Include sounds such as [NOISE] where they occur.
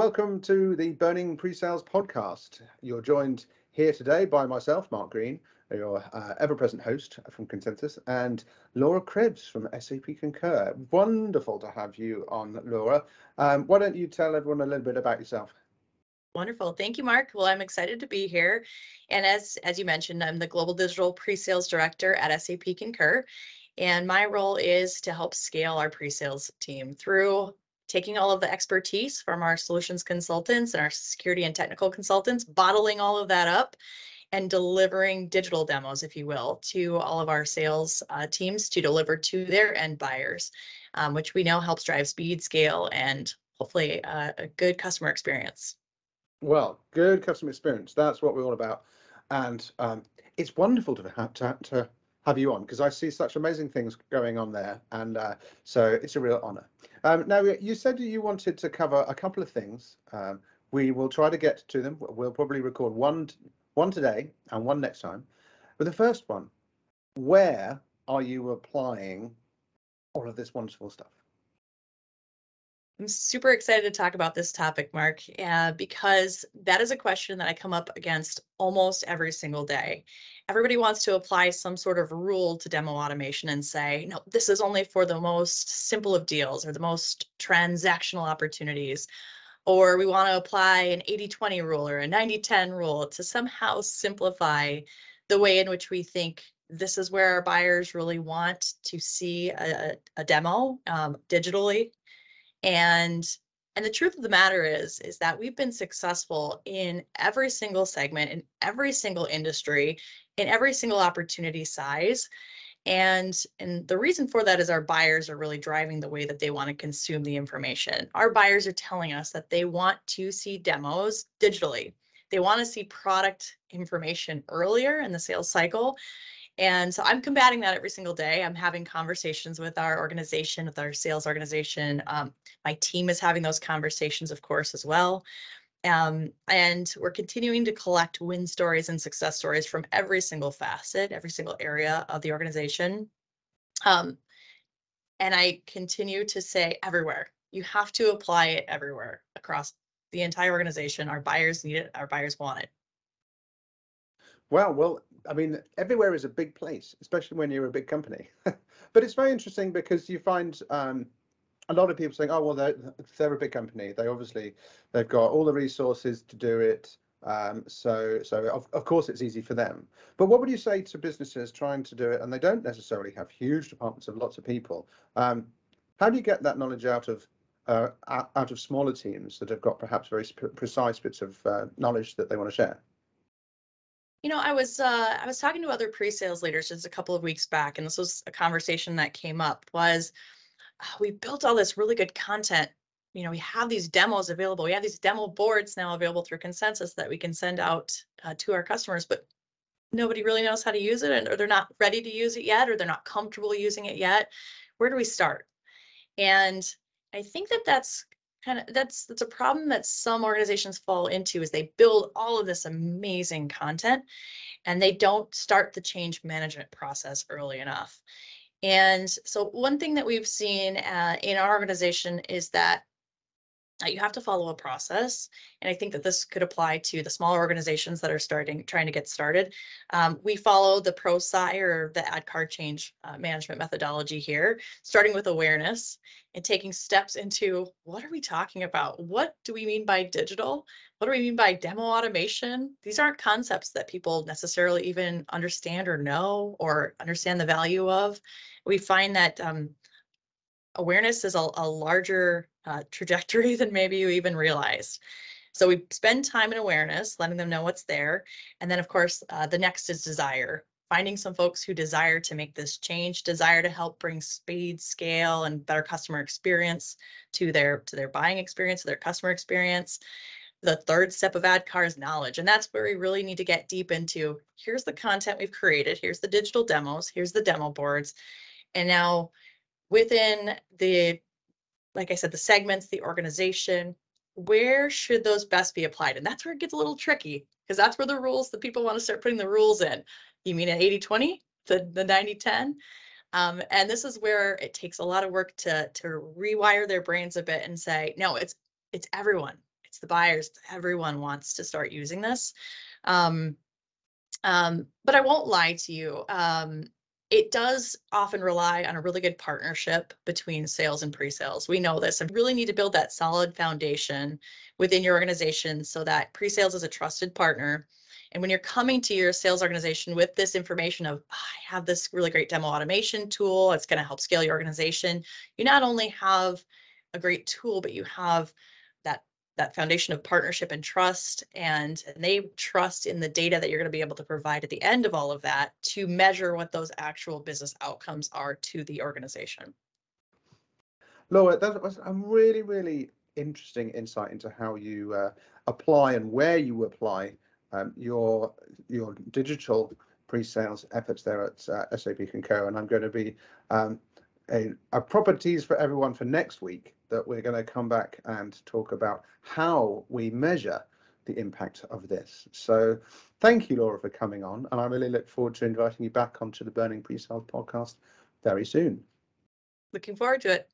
welcome to the Burning Pre-Sales podcast. You're joined here today by myself, Mark Green, your uh, ever-present host from Consensus, and Laura Krebs from SAP Concur. Wonderful to have you on, Laura. Um, why don't you tell everyone a little bit about yourself? Wonderful. Thank you, Mark. Well, I'm excited to be here. And as, as you mentioned, I'm the Global Digital Pre-Sales Director at SAP Concur. And my role is to help scale our pre-sales team through taking all of the expertise from our solutions consultants and our security and technical consultants, bottling all of that up and delivering digital demos, if you will, to all of our sales uh, teams to deliver to their end buyers, um, which we know helps drive speed, scale, and hopefully uh, a good customer experience. Well, good customer experience. That's what we're all about. And um, it's wonderful to have, to, to have you on because I see such amazing things going on there. And uh, so it's a real honor. Um, now, you said you wanted to cover a couple of things. Um, we will try to get to them. We'll probably record one, one today and one next time. But the first one, where are you applying all of this wonderful stuff? I'm super excited to talk about this topic, Mark, uh, because that is a question that I come up against almost every single day. Everybody wants to apply some sort of rule to demo automation and say, no, this is only for the most simple of deals or the most transactional opportunities. Or we want to apply an 80 20 rule or a 90 10 rule to somehow simplify the way in which we think this is where our buyers really want to see a, a demo um, digitally and and the truth of the matter is is that we've been successful in every single segment in every single industry in every single opportunity size. And and the reason for that is our buyers are really driving the way that they want to consume the information. Our buyers are telling us that they want to see demos digitally. They want to see product information earlier in the sales cycle and so I'm combating that every single day. I'm having conversations with our organization, with our sales organization. Um, my team is having those conversations, of course, as well. Um, and we're continuing to collect win stories and success stories from every single facet, every single area of the organization. Um, and I continue to say everywhere, you have to apply it everywhere across the entire organization. Our buyers need it, our buyers want it. Well, well, I mean, everywhere is a big place, especially when you're a big company. [LAUGHS] but it's very interesting because you find um, a lot of people saying, "Oh, well, they're, they're a big company. They obviously they've got all the resources to do it. Um, so, so of, of course, it's easy for them. But what would you say to businesses trying to do it, and they don't necessarily have huge departments of lots of people? Um, how do you get that knowledge out of uh, out of smaller teams that have got perhaps very precise bits of uh, knowledge that they want to share? You know, I was uh, I was talking to other pre-sales leaders just a couple of weeks back, and this was a conversation that came up. Was uh, we built all this really good content? You know, we have these demos available. We have these demo boards now available through Consensus that we can send out uh, to our customers, but nobody really knows how to use it, and or they're not ready to use it yet, or they're not comfortable using it yet. Where do we start? And I think that that's kind of that's that's a problem that some organizations fall into is they build all of this amazing content and they don't start the change management process early enough. And so one thing that we've seen uh, in our organization is that you have to follow a process. And I think that this could apply to the smaller organizations that are starting, trying to get started. Um, we follow the ProSci or the ADKAR change uh, management methodology here, starting with awareness and taking steps into what are we talking about? What do we mean by digital? What do we mean by demo automation? These aren't concepts that people necessarily even understand or know or understand the value of. We find that um, awareness is a, a larger uh, trajectory [LAUGHS] than maybe you even realized. So we spend time in awareness, letting them know what's there. And then, of course, uh, the next is desire. Finding some folks who desire to make this change, desire to help bring speed, scale, and better customer experience to their to their buying experience, to their customer experience. The third step of ADKAR is knowledge, and that's where we really need to get deep into. Here's the content we've created. Here's the digital demos. Here's the demo boards, and now within the like I said, the segments, the organization, where should those best be applied? And that's where it gets a little tricky because that's where the rules, the people want to start putting the rules in. You mean an 80 20, the, the 90 10? Um, and this is where it takes a lot of work to to rewire their brains a bit and say, no, it's it's everyone. it's the buyers, everyone wants to start using this. Um, um, but I won't lie to you. Um, it does often rely on a really good partnership between sales and pre-sales. We know this and really need to build that solid foundation within your organization so that pre-sales is a trusted partner. And when you're coming to your sales organization with this information of, "Ah, I have this really great demo automation tool, it's going to help scale your organization, you not only have a great tool, but you have that foundation of partnership and trust and, and they trust in the data that you're going to be able to provide at the end of all of that to measure what those actual business outcomes are to the organization. Laura, that was a really, really interesting insight into how you uh, apply and where you apply um, your your digital pre-sales efforts there at uh, SAP Concur. And I'm going to be um, a, a properties for everyone for next week that we're going to come back and talk about how we measure the impact of this. So thank you, Laura, for coming on. And I really look forward to inviting you back onto the Burning Pre-Sales podcast very soon. Looking forward to it.